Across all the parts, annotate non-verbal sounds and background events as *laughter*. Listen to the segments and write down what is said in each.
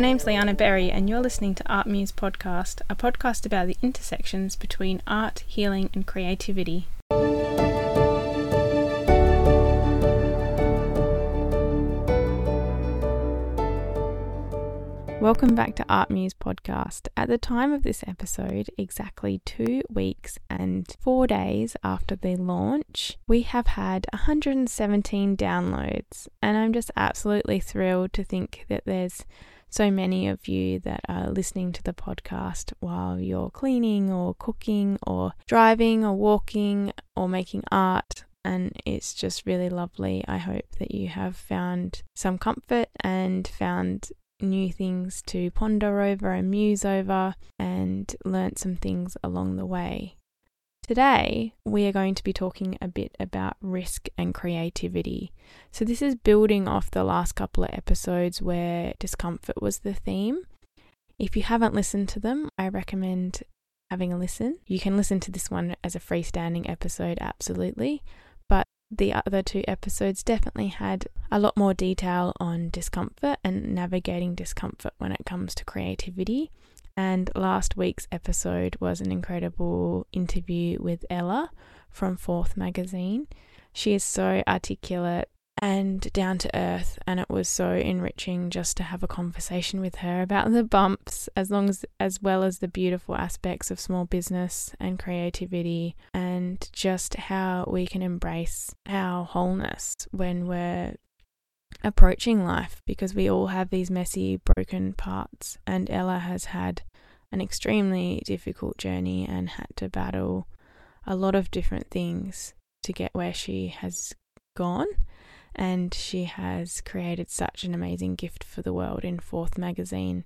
My name's Liana Berry, and you're listening to Art Muse Podcast, a podcast about the intersections between art, healing, and creativity. Welcome back to Art Muse Podcast. At the time of this episode, exactly two weeks and four days after the launch, we have had 117 downloads, and I'm just absolutely thrilled to think that there's so many of you that are listening to the podcast while you're cleaning or cooking or driving or walking or making art. And it's just really lovely. I hope that you have found some comfort and found new things to ponder over and muse over and learnt some things along the way. Today, we are going to be talking a bit about risk and creativity. So, this is building off the last couple of episodes where discomfort was the theme. If you haven't listened to them, I recommend having a listen. You can listen to this one as a freestanding episode, absolutely But the other two episodes definitely had a lot more detail on discomfort and navigating discomfort when it comes to creativity. And last week's episode was an incredible interview with Ella from Fourth Magazine. She is so articulate and down to earth and it was so enriching just to have a conversation with her about the bumps as long as as well as the beautiful aspects of small business and creativity and just how we can embrace our wholeness when we're approaching life because we all have these messy broken parts and Ella has had an extremely difficult journey and had to battle a lot of different things to get where she has gone and she has created such an amazing gift for the world in Fourth Magazine.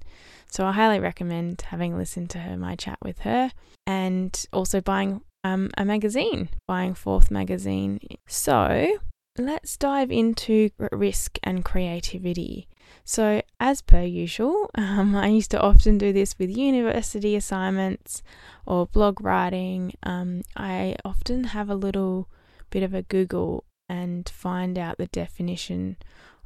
So I highly recommend having listened to her, my chat with her, and also buying um, a magazine, buying Fourth Magazine. So let's dive into risk and creativity. So, as per usual, *laughs* um, I used to often do this with university assignments or blog writing. Um, I often have a little bit of a Google and find out the definition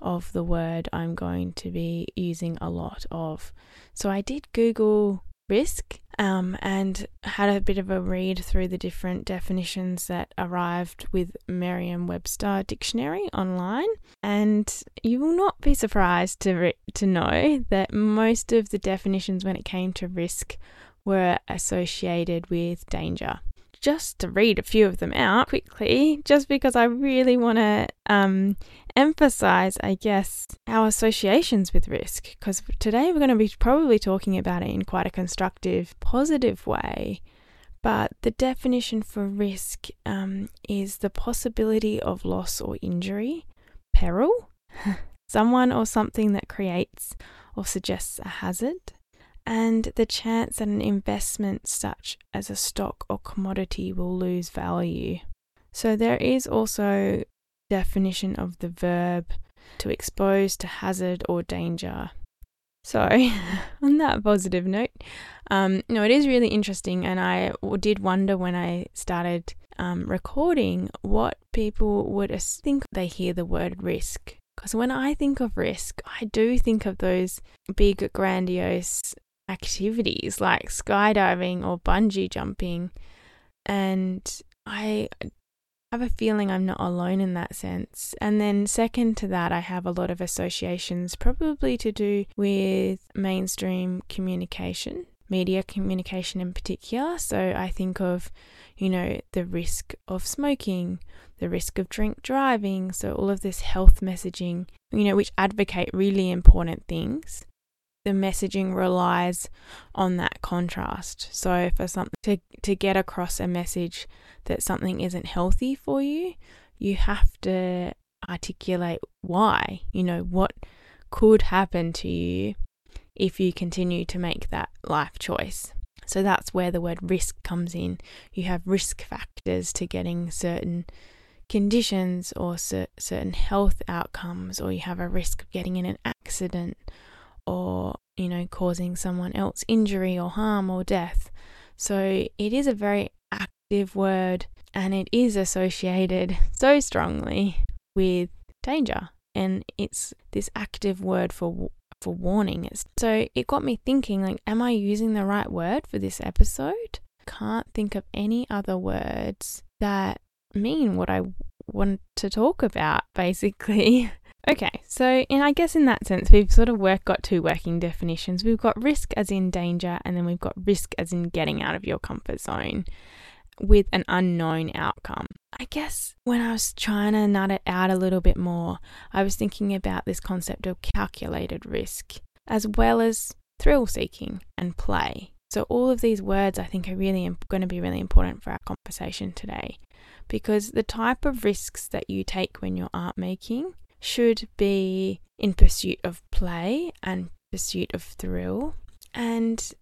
of the word I'm going to be using a lot of. So I did Google risk um, and had a bit of a read through the different definitions that arrived with Merriam Webster Dictionary online. And you will not be surprised to, re- to know that most of the definitions when it came to risk were associated with danger just to read a few of them out quickly, just because I really want to um, emphasize, I guess, our associations with risk. Because today we're going to be probably talking about it in quite a constructive, positive way. But the definition for risk um, is the possibility of loss or injury, peril, *laughs* someone or something that creates or suggests a hazard, and the chance that an investment such as a stock or commodity will lose value. So there is also definition of the verb to expose to hazard or danger. So, *laughs* on that positive note, um, no, it is really interesting, and I did wonder when I started um, recording what people would think they hear the word risk. Because when I think of risk, I do think of those big, grandiose activities like skydiving or bungee jumping. And I have a feeling I'm not alone in that sense. And then, second to that, I have a lot of associations, probably to do with mainstream communication, media communication in particular. So I think of, you know, the risk of smoking, the risk of drink driving. So all of this health messaging, you know, which advocate really important things the messaging relies on that contrast. So for something to, to get across a message that something isn't healthy for you, you have to articulate why, you know, what could happen to you if you continue to make that life choice. So that's where the word risk comes in. You have risk factors to getting certain conditions or cer- certain health outcomes, or you have a risk of getting in an accident or, you know, causing someone else injury or harm or death. So it is a very active word and it is associated *laughs* so strongly with danger. And it's this active word for for warning. So it got me thinking like am I using the right word for this episode? Can't think of any other words that mean what I want to talk about basically. *laughs* Okay, so and I guess in that sense, we've sort of work got two working definitions. We've got risk as in danger, and then we've got risk as in getting out of your comfort zone with an unknown outcome. I guess when I was trying to nut it out a little bit more, I was thinking about this concept of calculated risk, as well as thrill seeking and play. So, all of these words I think are really going to be really important for our conversation today because the type of risks that you take when you're art making should be in pursuit of play and pursuit of thrill. And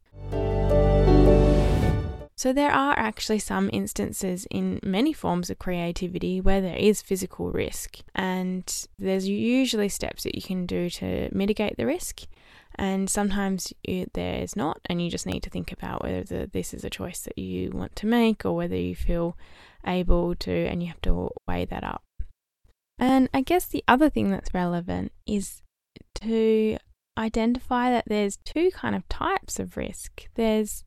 so, there are actually some instances in many forms of creativity where there is physical risk, and there's usually steps that you can do to mitigate the risk. And sometimes you, there's not, and you just need to think about whether the, this is a choice that you want to make or whether you feel able to, and you have to weigh that up. And I guess the other thing that's relevant is to identify that there's two kind of types of risk there's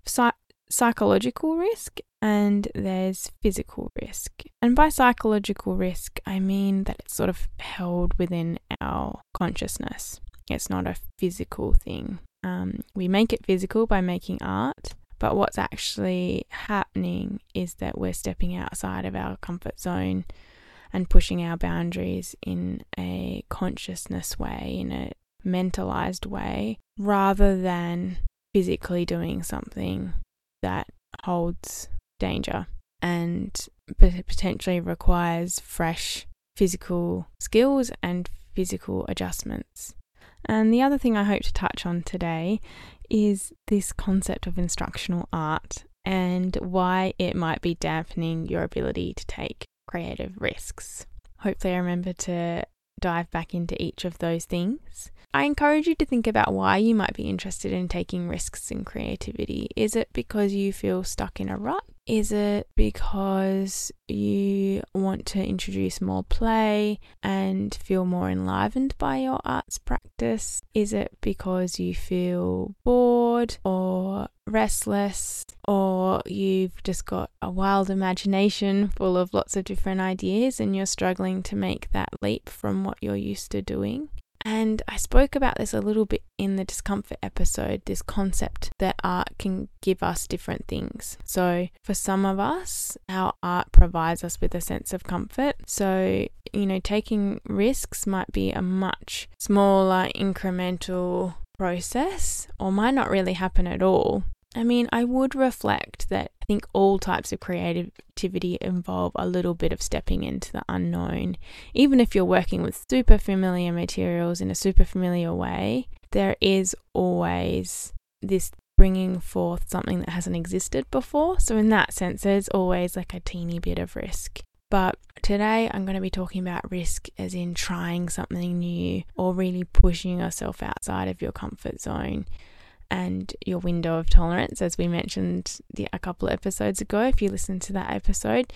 psychological risk and there's physical risk. And by psychological risk, I mean that it's sort of held within our consciousness, it's not a physical thing. Um, we make it physical by making art, but what's actually happening is that we're stepping outside of our comfort zone and pushing our boundaries in a consciousness way, in a mentalized way, rather than physically doing something that holds danger and potentially requires fresh physical skills and physical adjustments. And the other thing I hope to touch on today is this concept of instructional art and why it might be dampening your ability to take creative risks. Hopefully, I remember to dive back into each of those things. I encourage you to think about why you might be interested in taking risks in creativity. Is it because you feel stuck in a rut? Is it because you want to introduce more play and feel more enlivened by your arts practice? Is it because you feel bored or restless or you've just got a wild imagination full of lots of different ideas and you're struggling to make that leap from what you're used to doing? And I spoke about this a little bit in the discomfort episode this concept that art can give us different things. So, for some of us, our art provides us with a sense of comfort. So, you know, taking risks might be a much smaller, incremental process or might not really happen at all. I mean, I would reflect that I think all types of creativity involve a little bit of stepping into the unknown. Even if you're working with super familiar materials in a super familiar way, there is always this bringing forth something that hasn't existed before. So, in that sense, there's always like a teeny bit of risk. But today I'm going to be talking about risk as in trying something new or really pushing yourself outside of your comfort zone and your window of tolerance, as we mentioned the, a couple of episodes ago, if you listen to that episode.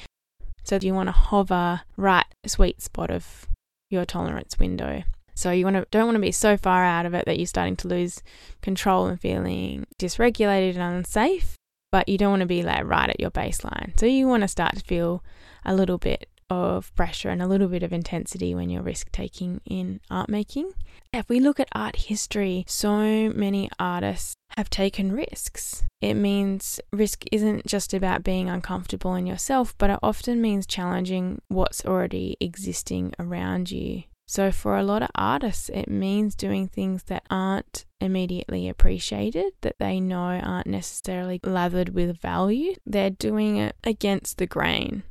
So you want to hover right sweet spot of your tolerance window. So you want to don't want to be so far out of it that you're starting to lose control and feeling dysregulated and unsafe, but you don't want to be like right at your baseline. So you want to start to feel a little bit of pressure and a little bit of intensity when you're risk taking in art making. If we look at art history, so many artists have taken risks. It means risk isn't just about being uncomfortable in yourself, but it often means challenging what's already existing around you. So, for a lot of artists, it means doing things that aren't immediately appreciated, that they know aren't necessarily lathered with value. They're doing it against the grain.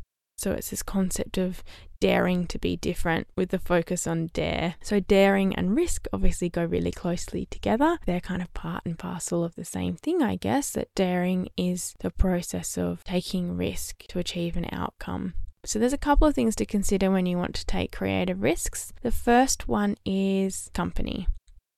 So it's this concept of daring to be different with the focus on dare. So daring and risk obviously go really closely together. They're kind of part and parcel of the same thing, I guess, that daring is the process of taking risk to achieve an outcome. So, there's a couple of things to consider when you want to take creative risks. The first one is company.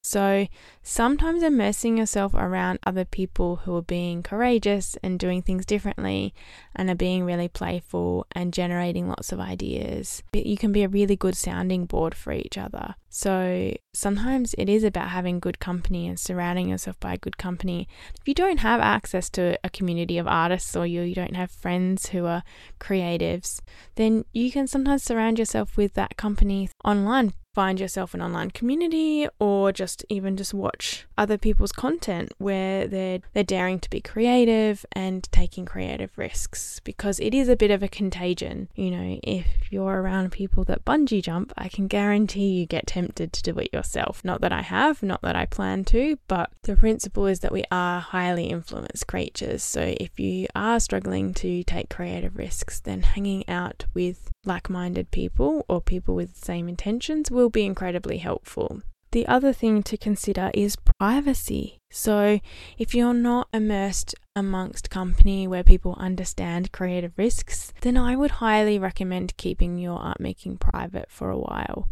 So sometimes immersing yourself around other people who are being courageous and doing things differently and are being really playful and generating lots of ideas, you can be a really good sounding board for each other. So sometimes it is about having good company and surrounding yourself by good company. If you don't have access to a community of artists or you, you don't have friends who are creatives, then you can sometimes surround yourself with that company online find yourself an online community or just even just watch other people's content where they're they're daring to be creative and taking creative risks because it is a bit of a contagion. You know if you're around people that bungee jump i can guarantee you get tempted to do it yourself. Not that i have not that i plan to but the principle is that we are highly influenced creatures. So if you are struggling to take creative risks then hanging out with like-minded people or people with the same intentions will be incredibly helpful. The other thing to consider is privacy. So, if you're not immersed amongst company where people understand creative risks, then I would highly recommend keeping your art making private for a while.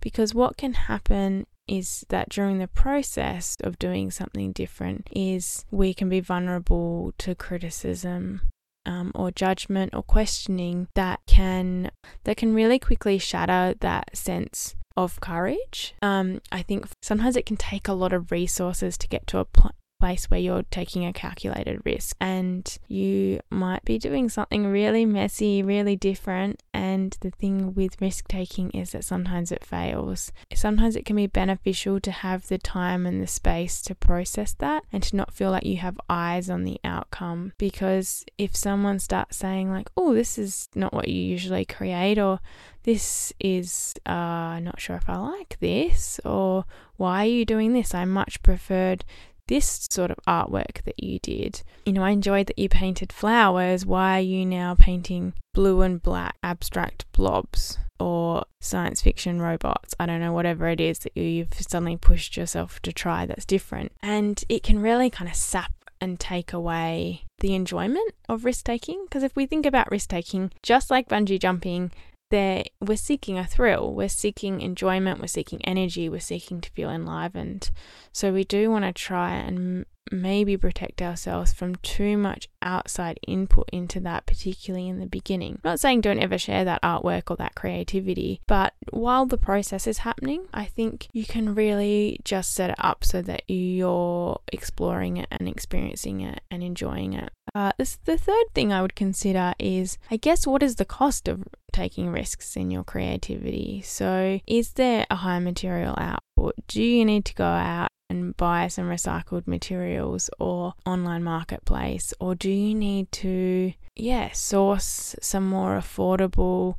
Because what can happen is that during the process of doing something different is we can be vulnerable to criticism um, or judgment or questioning that can that can really quickly shatter that sense of courage. Um, I think sometimes it can take a lot of resources to get to a pl- place where you're taking a calculated risk and you might be doing something really messy, really different. And the thing with risk taking is that sometimes it fails. Sometimes it can be beneficial to have the time and the space to process that and to not feel like you have eyes on the outcome. Because if someone starts saying, like, oh, this is not what you usually create, or this is uh, not sure if I like this, or why are you doing this? I much preferred this sort of artwork that you did. You know, I enjoyed that you painted flowers. Why are you now painting blue and black abstract blobs or science fiction robots? I don't know, whatever it is that you've suddenly pushed yourself to try that's different. And it can really kind of sap and take away the enjoyment of risk taking. Because if we think about risk taking, just like bungee jumping, there we're seeking a thrill, we're seeking enjoyment, we're seeking energy, we're seeking to feel enlivened. So we do want to try and maybe protect ourselves from too much outside input into that, particularly in the beginning. I'm not saying don't ever share that artwork or that creativity, but while the process is happening, I think you can really just set it up so that you're exploring it and experiencing it and enjoying it. Uh, this, the third thing I would consider is, I guess, what is the cost of taking risks in your creativity? So, is there a high material output? Do you need to go out and buy some recycled materials or online marketplace? Or do you need to, yeah, source some more affordable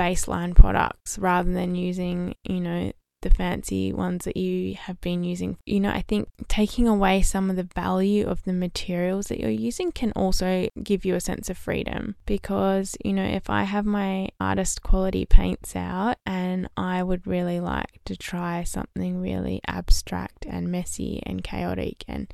baseline products rather than using, you know, the fancy ones that you have been using. You know, I think taking away some of the value of the materials that you're using can also give you a sense of freedom because, you know, if I have my artist quality paints out and I would really like to try something really abstract and messy and chaotic and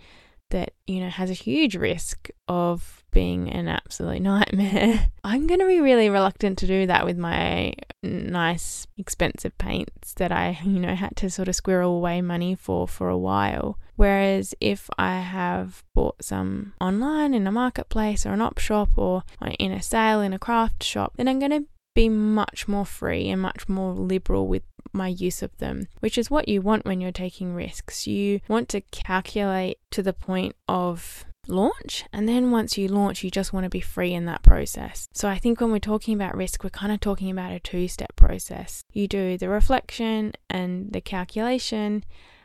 that, you know, has a huge risk of being an absolute nightmare. *laughs* I'm going to be really reluctant to do that with my nice, expensive paints that I, *laughs* you know, had to sort of squirrel away money for for a while. Whereas if I have bought some online in a marketplace or an op shop or in a sale in a craft shop, then I'm going to be much more free and much more liberal with my use of them, which is what you want when you're taking risks. You want to calculate to the point of launch. And then once you launch, you just want to be free in that process. So I think when we're talking about risk, we're kind of talking about a two step process. You do the reflection and the calculation.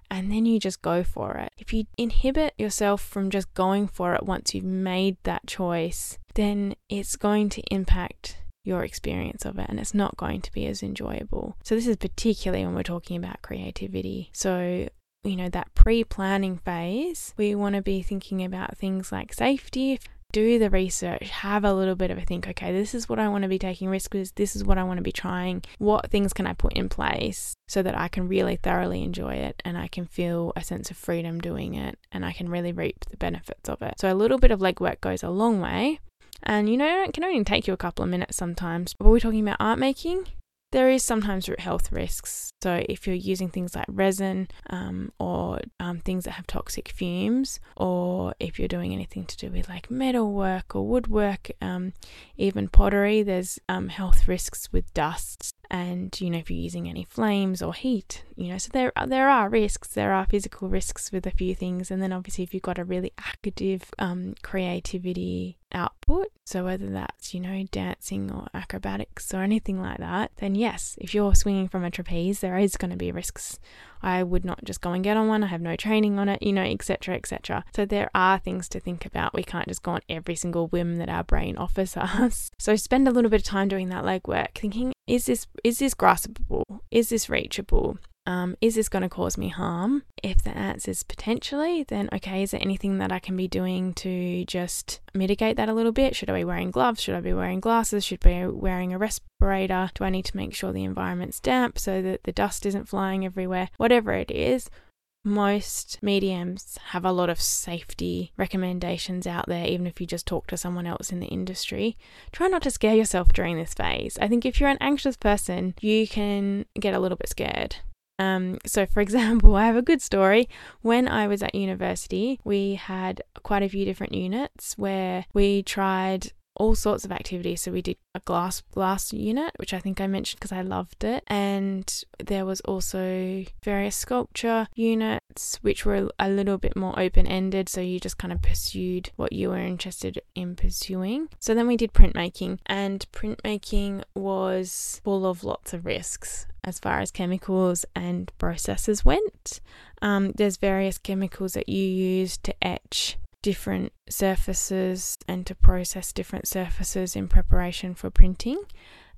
And then you just go for it. If you inhibit yourself from just going for it once you've made that choice, then it's going to impact your experience of it and it's not going to be as enjoyable. So, this is particularly when we're talking about creativity. So, you know, that pre planning phase, we want to be thinking about things like safety. Do the research, have a little bit of a think, okay, this is what I want to be taking risks with, this is what I want to be trying. What things can I put in place so that I can really thoroughly enjoy it and I can feel a sense of freedom doing it and I can really reap the benefits of it? So, a little bit of legwork goes a long way. And you know, it can only take you a couple of minutes sometimes. But we're talking about art making, there is sometimes health risks. So if you're using things like resin um, or um, things that have toxic fumes, or if you're doing anything to do with like metal work or woodwork, um, even pottery, there's um, health risks with dust and you know if you're using any flames or heat you know so there there are risks there are physical risks with a few things and then obviously if you've got a really active um, creativity output so whether that's you know dancing or acrobatics or anything like that then yes if you're swinging from a trapeze there is going to be risks I would not just go and get on one. I have no training on it, you know, etc., etc. So there are things to think about. We can't just go on every single whim that our brain offers *laughs* us. So spend a little bit of time doing that legwork, thinking, is this is this graspable? Is this reachable? Um, is this going to cause me harm? If the answer is potentially, then okay, is there anything that I can be doing to just mitigate that a little bit? Should I be wearing gloves? Should I be wearing glasses? Should I be wearing a respirator? Do I need to make sure the environment's damp so that the dust isn't flying everywhere? Whatever it is, most mediums have a lot of safety recommendations out there, even if you just talk to someone else in the industry. Try not to scare yourself during this phase. I think if you're an anxious person, you can get a little bit scared. Um, so, for *laughs* example, I have a good story. When I was at university, we had quite a few different units where we tried all sorts of activities. So we did a glass glass unit, which I think I mentioned because I loved it, and there was also various sculpture units, which were a little bit more open ended. So you just kind of pursued what you were interested in pursuing. So then we did printmaking, and printmaking was full of lots of risks as far as chemicals and processes went. Um, there's various chemicals that you use to etch different surfaces and to process different surfaces in preparation for printing.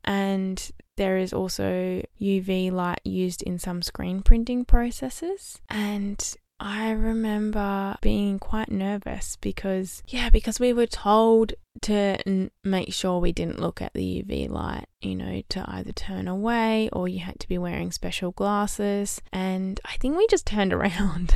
And there is also UV light used in some screen printing processes. And I remember being quite nervous because, yeah, because we were told to n- make sure we didn't look at the UV light, you know, to either turn away or you had to be wearing special glasses. And I think we just turned *laughs* around.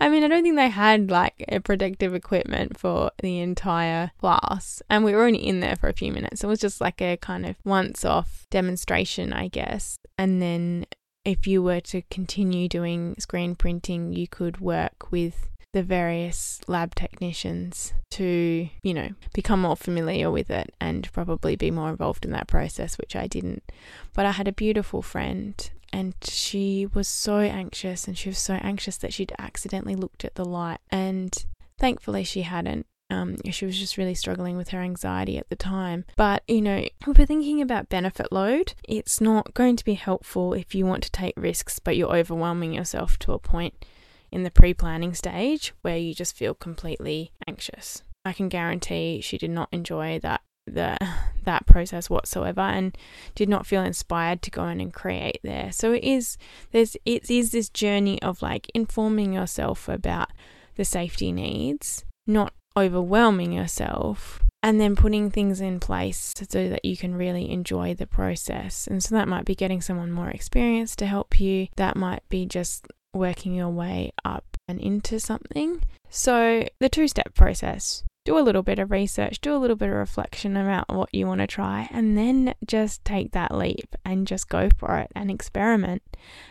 I mean, I don't think they had like a protective equipment for the entire class, and we were only in there for a few minutes. It was just like a kind of once off demonstration, I guess. And then if you were to continue doing screen printing, you could work with the various lab technicians to, you know, become more familiar with it and probably be more involved in that process, which I didn't. But I had a beautiful friend and she was so anxious and she was so anxious that she'd accidentally looked at the light and thankfully she hadn't um, she was just really struggling with her anxiety at the time. But, you know, if we're thinking about benefit load, it's not going to be helpful if you want to take risks, but you're overwhelming yourself to a point in the pre planning stage where you just feel completely anxious. I can guarantee she did not enjoy that the *laughs* that process whatsoever and did not feel inspired to go in and create there. So it is there's it is this journey of like informing yourself about the safety needs, not overwhelming yourself and then putting things in place so that you can really enjoy the process. And so that might be getting someone more experienced to help you. That might be just working your way up and into something. So the two step process do a little bit of research, do a little bit of reflection about what you want to try, and then just take that leap and just go for it and experiment.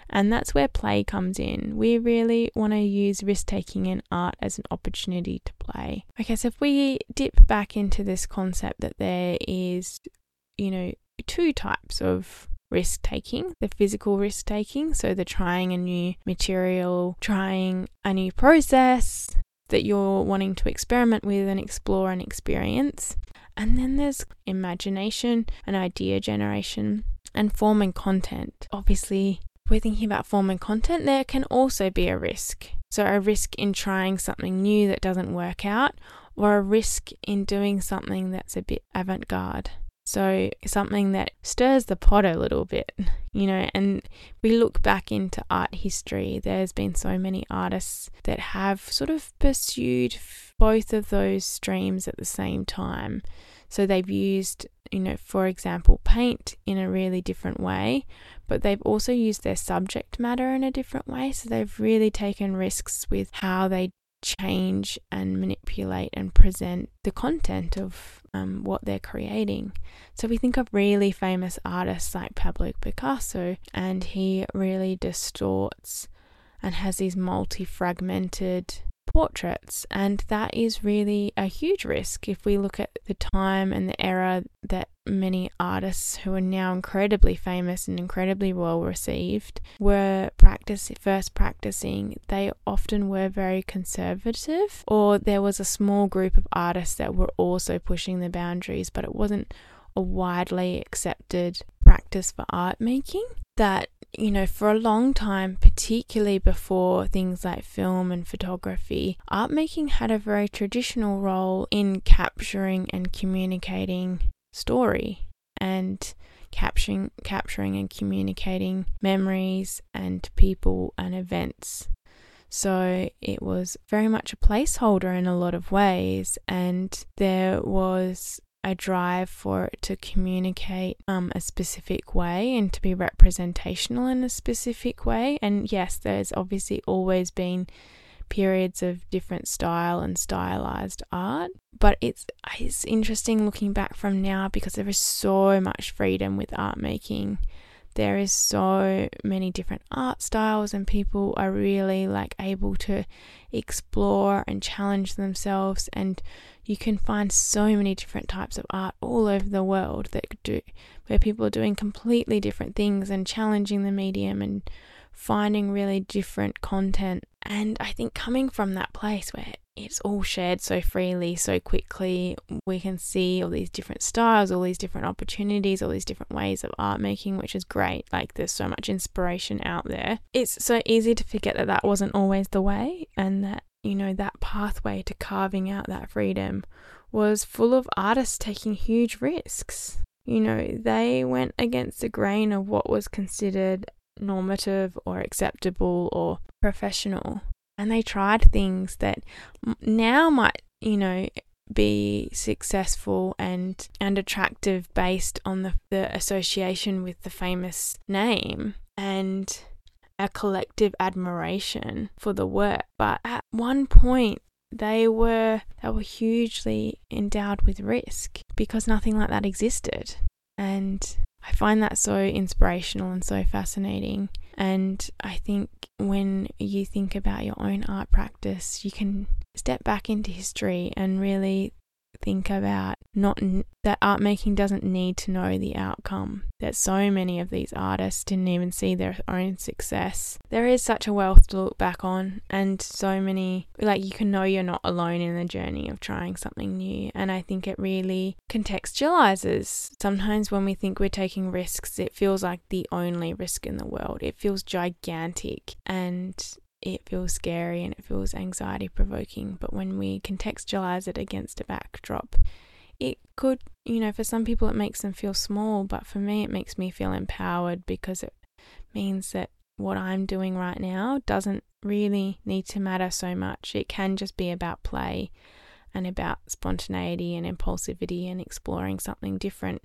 And that's where play comes in. We really want to use risk taking in art as an opportunity to play. Okay, so if we dip back into this concept that there is, you know, two types of risk taking the physical risk taking, so the trying a new material, trying a new process, that you're wanting to experiment with and explore and experience. And then there's imagination and idea generation and form and content. Obviously, we're thinking about form and content, there can also be a risk. So, a risk in trying something new that doesn't work out, or a risk in doing something that's a bit avant garde. So, something that stirs the pot a little bit, you know. And we look back into art history, there's been so many artists that have sort of pursued both of those streams at the same time. So, they've used, you know, for example, paint in a really different way, but they've also used their subject matter in a different way. So, they've really taken risks with how they change and manipulate and present the content of um, what they're creating. So we think of really famous artists like Pablo Picasso, and he really distorts and has these multi fragmented portraits. And that is really a huge risk if we look at the time and the era that many artists who are now incredibly famous and incredibly well received were practice first practicing. They often were very conservative or there was a small group of artists that were also pushing the boundaries but it wasn't a widely accepted practice for art making that you know, for a long time, particularly before things like film and photography, art making had a very traditional role in capturing and communicating story and capturing capturing and communicating memories and people and events. So it was very much a placeholder in a lot of ways, and there was a drive for it to communicate um, a specific way and to be representational in a specific way. And yes, there's obviously always been periods of different style and stylized art, but it's it's interesting looking back from now because there is so much freedom with art making. There is so many different art styles and people are really like able to explore and challenge themselves. And you can find so many different types of art all over the world that do where people are doing completely different things and challenging the medium and finding really different content and i think coming from that place where it's all shared so freely, so quickly. We can see all these different styles, all these different opportunities, all these different ways of art making, which is great. Like, there's so much inspiration out there. It's so easy to forget that that wasn't always the way, and that, you know, that pathway to carving out that freedom was full of artists taking huge risks. You know, they went against the grain of what was considered normative or acceptable or professional and they tried things that now might, you know, be successful and and attractive based on the, the association with the famous name and a collective admiration for the work. But at one point they were they were hugely endowed with risk because nothing like that existed. And I find that so inspirational and so fascinating. And I think when you think about your own art practice, you can step back into history and really think about not that art making doesn't need to know the outcome that so many of these artists didn't even see their own success. There is such a wealth to look back on and so many like you can know you're not alone in the journey of trying something new and i think it really contextualizes. Sometimes when we think we're taking risks it feels like the only risk in the world. It feels gigantic and it feels scary and it feels anxiety provoking. But when we contextualize it against a backdrop, it could, you know, for some people it makes them feel small, but for me it makes me feel empowered because it means that what I'm doing right now doesn't really need to matter so much. It can just be about play and about spontaneity and impulsivity and exploring something different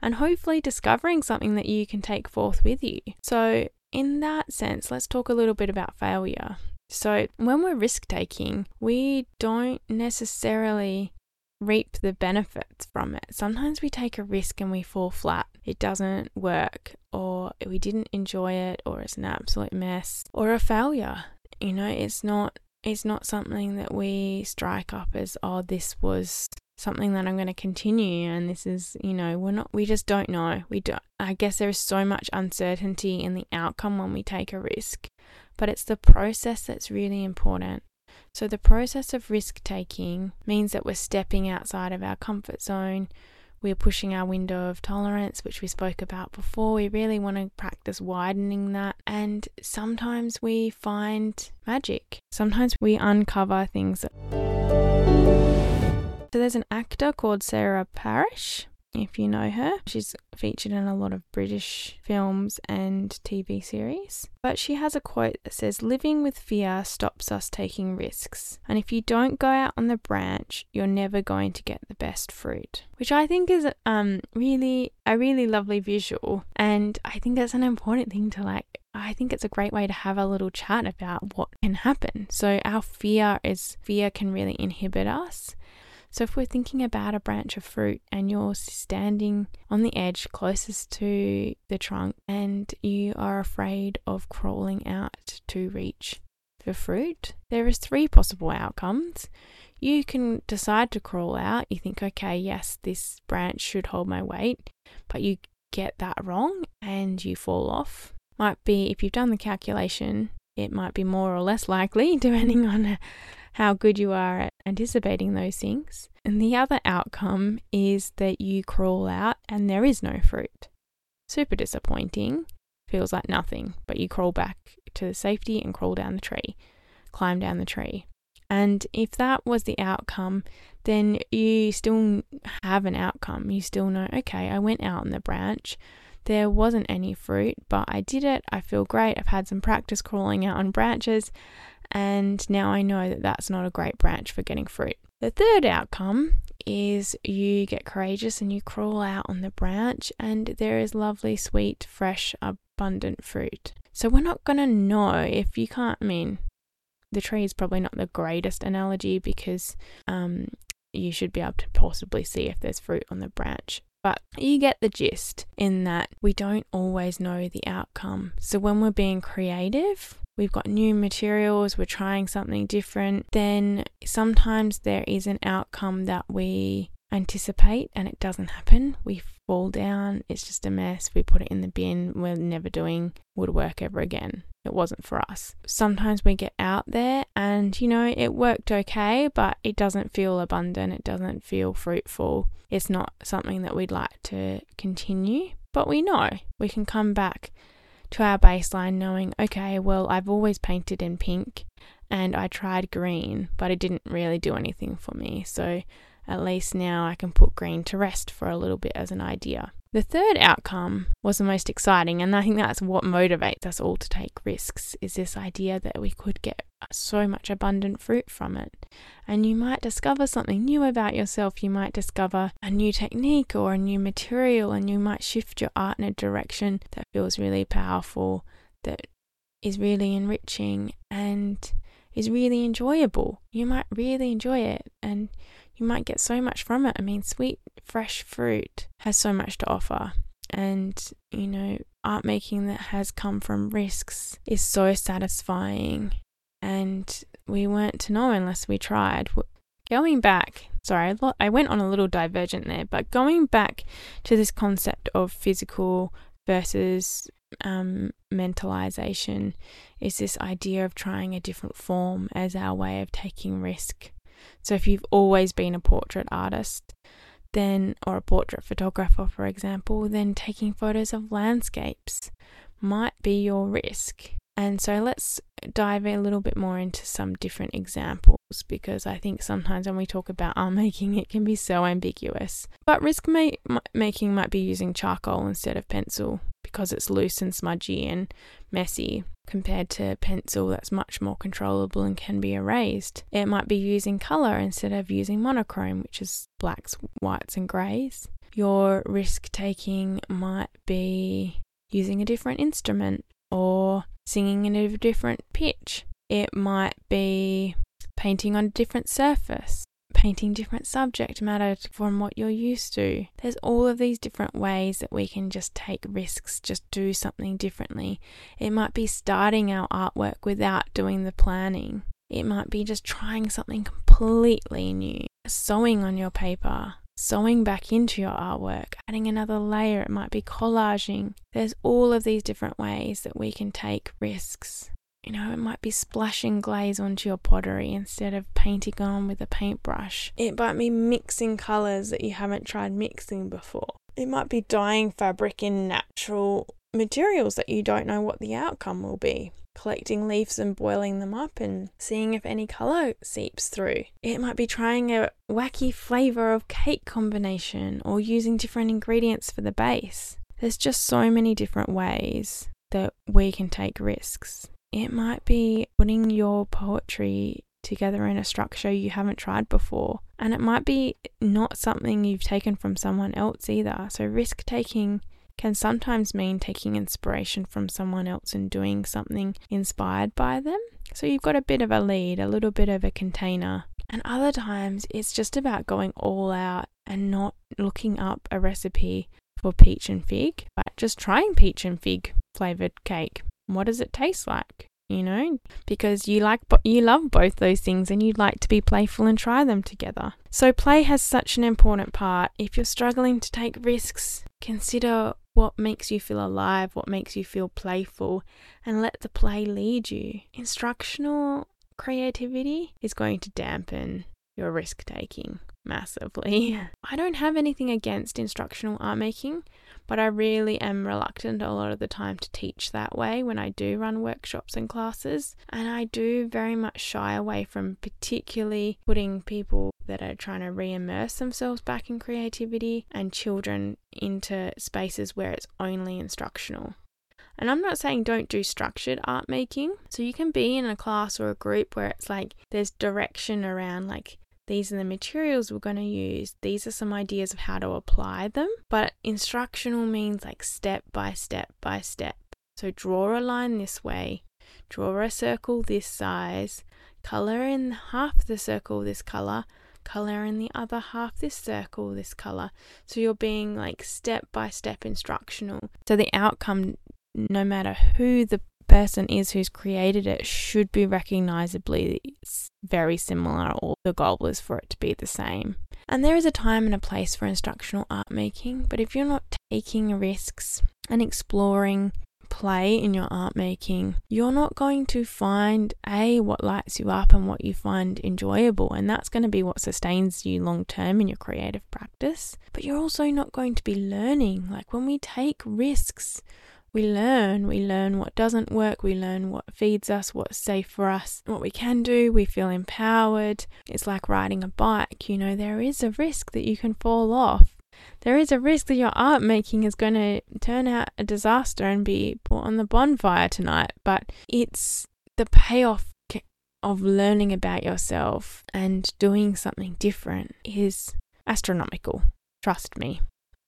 and hopefully discovering something that you can take forth with you. So, in that sense, let's talk a little bit about failure. So, when we're risk taking, we don't necessarily reap the benefits from it. Sometimes we take a risk and we fall flat. It doesn't work, or we didn't enjoy it, or it's an absolute mess, or a failure. You know, it's not it's not something that we strike up as oh this was something that I'm going to continue and this is, you know, we're not we just don't know. We don't I guess there is so much uncertainty in the outcome when we take a risk, but it's the process that's really important. So the process of risk taking means that we're stepping outside of our comfort zone. We're pushing our window of tolerance, which we spoke about before. We really want to practice widening that. And sometimes we find magic. Sometimes we uncover things so there's an actor called Sarah Parish, if you know her. She's featured in a lot of British films and TV series. But she has a quote that says, Living with fear stops us taking risks. And if you don't go out on the branch, you're never going to get the best fruit. Which I think is um really a really lovely visual. And I think that's an important thing to like I think it's a great way to have a little chat about what can happen. So, our fear is fear can really inhibit us. So, if we're thinking about a branch of fruit and you're standing on the edge closest to the trunk and you are afraid of crawling out to reach the fruit, there is three possible outcomes. You can decide to crawl out. You think, okay, yes, this branch should hold my weight, but you get that wrong and you fall off. Might be, if you've done the calculation, it might be more or less likely, *laughs* depending on how good you are at anticipating those things. And the other outcome is that you crawl out and there is no fruit. Super disappointing. Feels like nothing, but you crawl back to safety and crawl down the tree, climb down the tree. And if that was the outcome, then you still have an outcome. You still know, okay, I went out on the branch. There wasn't any fruit, but I did it. I feel great. I've had some practice crawling out on branches, and now I know that that's not a great branch for getting fruit. The third outcome is you get courageous and you crawl out on the branch, and there is lovely, sweet, fresh, abundant fruit. So we're not going to know if you can't, I mean, the tree is probably not the greatest analogy because um, you should be able to possibly see if there's fruit on the branch. But you get the gist in that we don't always know the outcome. So when we're being creative, we've got new materials, we're trying something different, then sometimes there is an outcome that we anticipate and it doesn't happen. We fall down, it's just a mess. We put it in the bin, we're never doing woodwork ever again. It wasn't for us. Sometimes we get out there and, you know, it worked okay, but it doesn't feel abundant, it doesn't feel fruitful. It's not something that we'd like to continue, but we know we can come back to our baseline knowing, okay, well, I've always painted in pink and I tried green, but it didn't really do anything for me. So at least now I can put green to rest for a little bit as an idea. The third outcome was the most exciting, and I think that's what motivates us all to take risks is this idea that we could get so much abundant fruit from it. And you might discover something new about yourself. You might discover a new technique or a new material, and you might shift your art in a direction that feels really powerful, that is really enriching, and is really enjoyable. You might really enjoy it, and you might get so much from it. I mean, sweet, fresh fruit has so much to offer. And, you know, art making that has come from risks is so satisfying. And we weren't to know unless we tried. Going back, sorry, I went on a little divergent there, but going back to this concept of physical versus um, mentalization is this idea of trying a different form as our way of taking risk. So if you've always been a portrait artist, then or a portrait photographer for example, then taking photos of landscapes might be your risk. And so let's dive a little bit more into some different examples because I think sometimes when we talk about art *laughs* making, it can be so ambiguous. But risk ma- making might be using charcoal instead of pencil because it's loose and smudgy and messy compared to pencil that's much more controllable and can be erased. It might be using colour instead of using monochrome, which is blacks, whites, and greys. Your risk taking might be using a different instrument or singing in a different pitch. It might be painting on a different surface, painting different subject matter from what you're used to. There's all of these different ways that we can just take risks, just do something differently. It might be starting our artwork without doing the planning. It might be just trying something completely new, sewing on your paper, sewing back into your artwork, adding another layer. It might be collaging. There's all of these different ways that we can take risks. You know, it might be splashing glaze onto your pottery instead of painting on with a paintbrush. It might be mixing colours that you haven't tried mixing before. It might be dyeing fabric in natural materials that you don't know what the outcome will be collecting leaves and boiling them up and seeing if any colour seeps through. It might be trying a wacky flavour of cake combination or using different ingredients for the base. There's just so many different ways that we can take risks. It might be putting your poetry together in a structure you haven't tried before. And it might be not something you've taken from someone else either. So, risk taking can sometimes mean taking inspiration from someone else and doing something inspired by them. So you've got a bit of a lead, a little bit of a container. And other times it's just about going all out and not looking up a recipe for peach and fig, but just trying peach and fig flavored cake. What does it taste like? You know, because you like you love both those things and you'd like to be playful and try them together. So play has such an important part. If you're struggling to take risks, consider what makes you feel alive, what makes you feel playful, and let the play lead you. Instructional creativity is going to dampen your risk taking massively. *laughs* I don't have anything against instructional art making, but I really am reluctant a lot of the time to teach that way when I do run workshops and classes. And I do very much shy away from particularly putting people that are trying to re immerse themselves back in creativity and children into spaces where it's only instructional. And I'm not saying don't do structured art making. So you can be in a class or a group where it's like there's direction around like these are the materials we're going to use. These are some ideas of how to apply them. But instructional means like step by step by step. So draw a line this way, draw a circle this size, color in half the circle this color, color in the other half this circle this color. So you're being like step by step instructional. So the outcome, no matter who the person is who's created it should be recognizably very similar, or the goal is for it to be the same. And there is a time and a place for instructional art making, but if you're not taking risks and exploring play in your art making, you're not going to find A, what lights you up and what you find enjoyable. And that's going to be what sustains you long term in your creative practice. But you're also not going to be learning. Like when we take risks, we learn. We learn what doesn't work. We learn what feeds us, what's safe for us, what we can do. We feel empowered. It's like riding a bike. You know, there is a risk that you can fall off. There is a risk that your art making is going to turn out a disaster and be put on the bonfire tonight. But it's the payoff of learning about yourself and doing something different is astronomical. Trust me.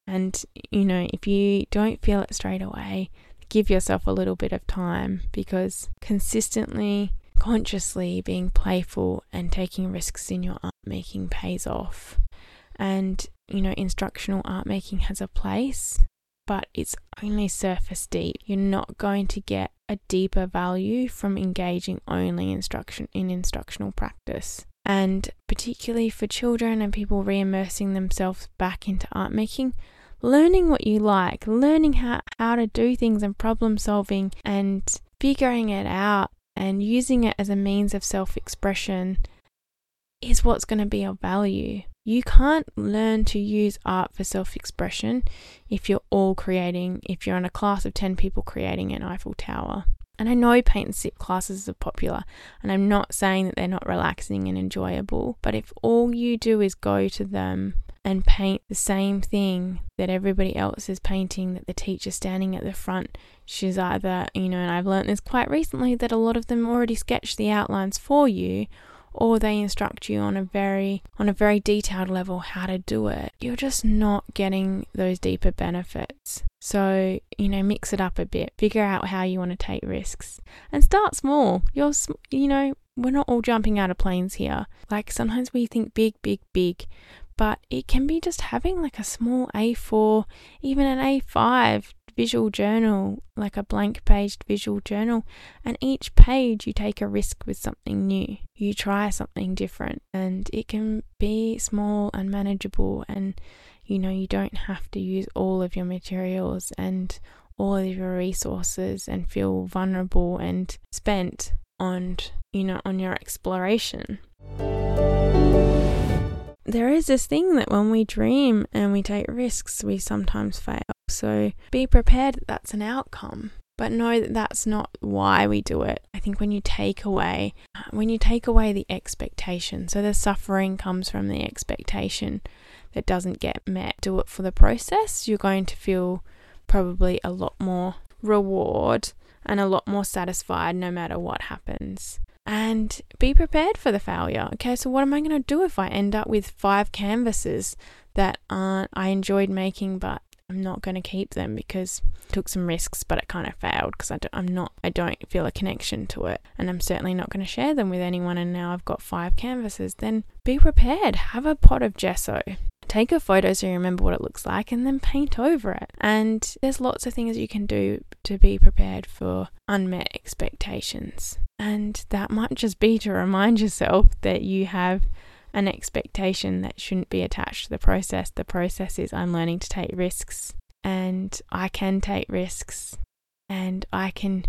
And, you know, if you don't feel it straight away, give yourself a little bit of time because consistently, consciously being playful and taking risks in your art making pays off. And, you know, instructional art making has a place, but it's only surface deep. You're not going to get a deeper value from engaging only instruction in instructional practice. And particularly for children and people re immersing themselves back into art making, learning what you like, learning how, how to do things and problem solving and figuring it out and using it as a means of self expression is what's going to be of value. You can't learn to use art for self expression if you're all creating, if you're in a class of 10 people creating an Eiffel Tower. And I know paint and sip classes are popular, and I'm not saying that they're not relaxing and enjoyable, but if all you do is go to them and paint the same thing that everybody else is painting, that the teacher's standing at the front, she's either, you know, and I've learned this quite recently that a lot of them already sketch the outlines for you, or they instruct you on a very on a very detailed level how to do it you're just not getting those deeper benefits. So you know mix it up a bit figure out how you want to take risks and start small. You're you know we're not all jumping out of planes here. Like sometimes we think big big big but it can be just having like a small A4 even an A5 visual journal, like a blank paged visual journal, and each page you take a risk with something new. You try something different, and it can be small and manageable, and you know, you don't have to use all of your materials and all of your resources and feel vulnerable and spent on, you know, on your exploration there is this thing that when we dream and we take risks, we sometimes fail. So be prepared that that's an outcome, but know that that's not why we do it. I think when you take away, when you take away the expectation, so the suffering comes from the expectation that doesn't get met. Do it for the process. You're going to feel probably a lot more reward and a lot more satisfied no matter what happens and be prepared for the failure. Okay, so what am I going to do if I end up with five canvases that aren't I enjoyed making but I'm not going to keep them because I took some risks, but it kind of failed because I I'm not, I don't feel a connection to it. And I'm certainly not going to share them with anyone. And now I've got five canvases. Then be prepared. Have a pot of gesso. Take a photo so you remember what it looks like and then paint over it. And there's lots of things you can do to be prepared for unmet expectations. And that might just be to remind yourself that you have an expectation that shouldn't be attached to the process. The process is I'm learning to take risks and I can take risks and I can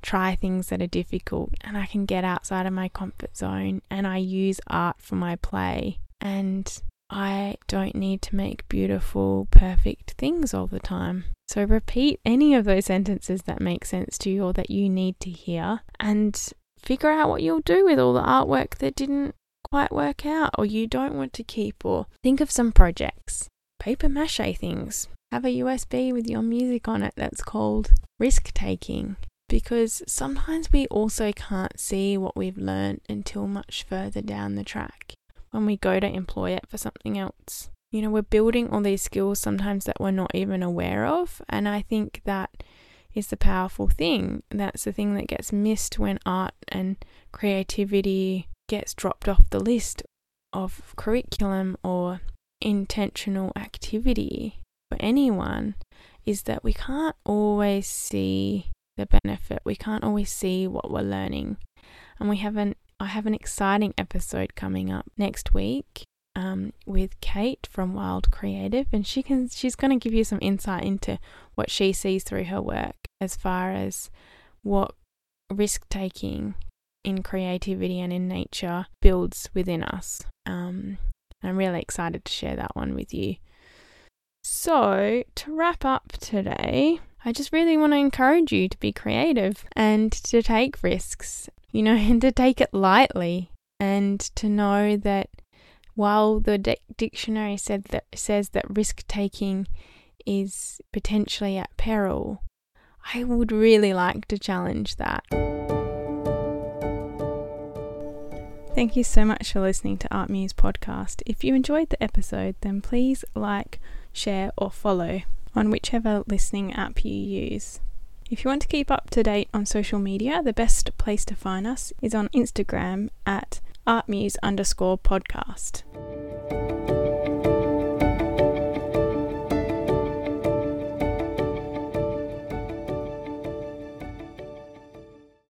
try things that are difficult and I can get outside of my comfort zone and I use art for my play and I don't need to make beautiful, perfect things all the time. So repeat any of those sentences that make sense to you or that you need to hear and figure out what you'll do with all the artwork that didn't quite work out or you don't want to keep, or think of some projects. Paper mache things. Have a USB with your music on it that's called risk taking. Because sometimes we also can't see what we've learned until much further down the track when we go to employ it for something else. You know, we're building all these skills sometimes that we're not even aware of. And I think that is the powerful thing. That's the thing that gets missed when art and creativity gets dropped off the list of curriculum or intentional activity for anyone is that we can't always see the benefit. We can't always see what we're learning. And we have an I have an exciting episode coming up next week um, with Kate from Wild Creative, and she can she's going to give you some insight into what she sees through her work as far as what risk taking in creativity and in nature builds within us. Um, I'm really excited to share that one with you. So, to wrap up today, I just really want to encourage you to be creative and to take risks, you know, *laughs* and to take it lightly and to know that while the dictionary said that says that risk taking is potentially at peril, I would really like to challenge that. Thank you so much for listening to Art Muse podcast. If you enjoyed the episode, then please like, share, or follow on whichever listening app you use. If you want to keep up to date on social media, the best place to find us is on Instagram at artmuse underscore podcast.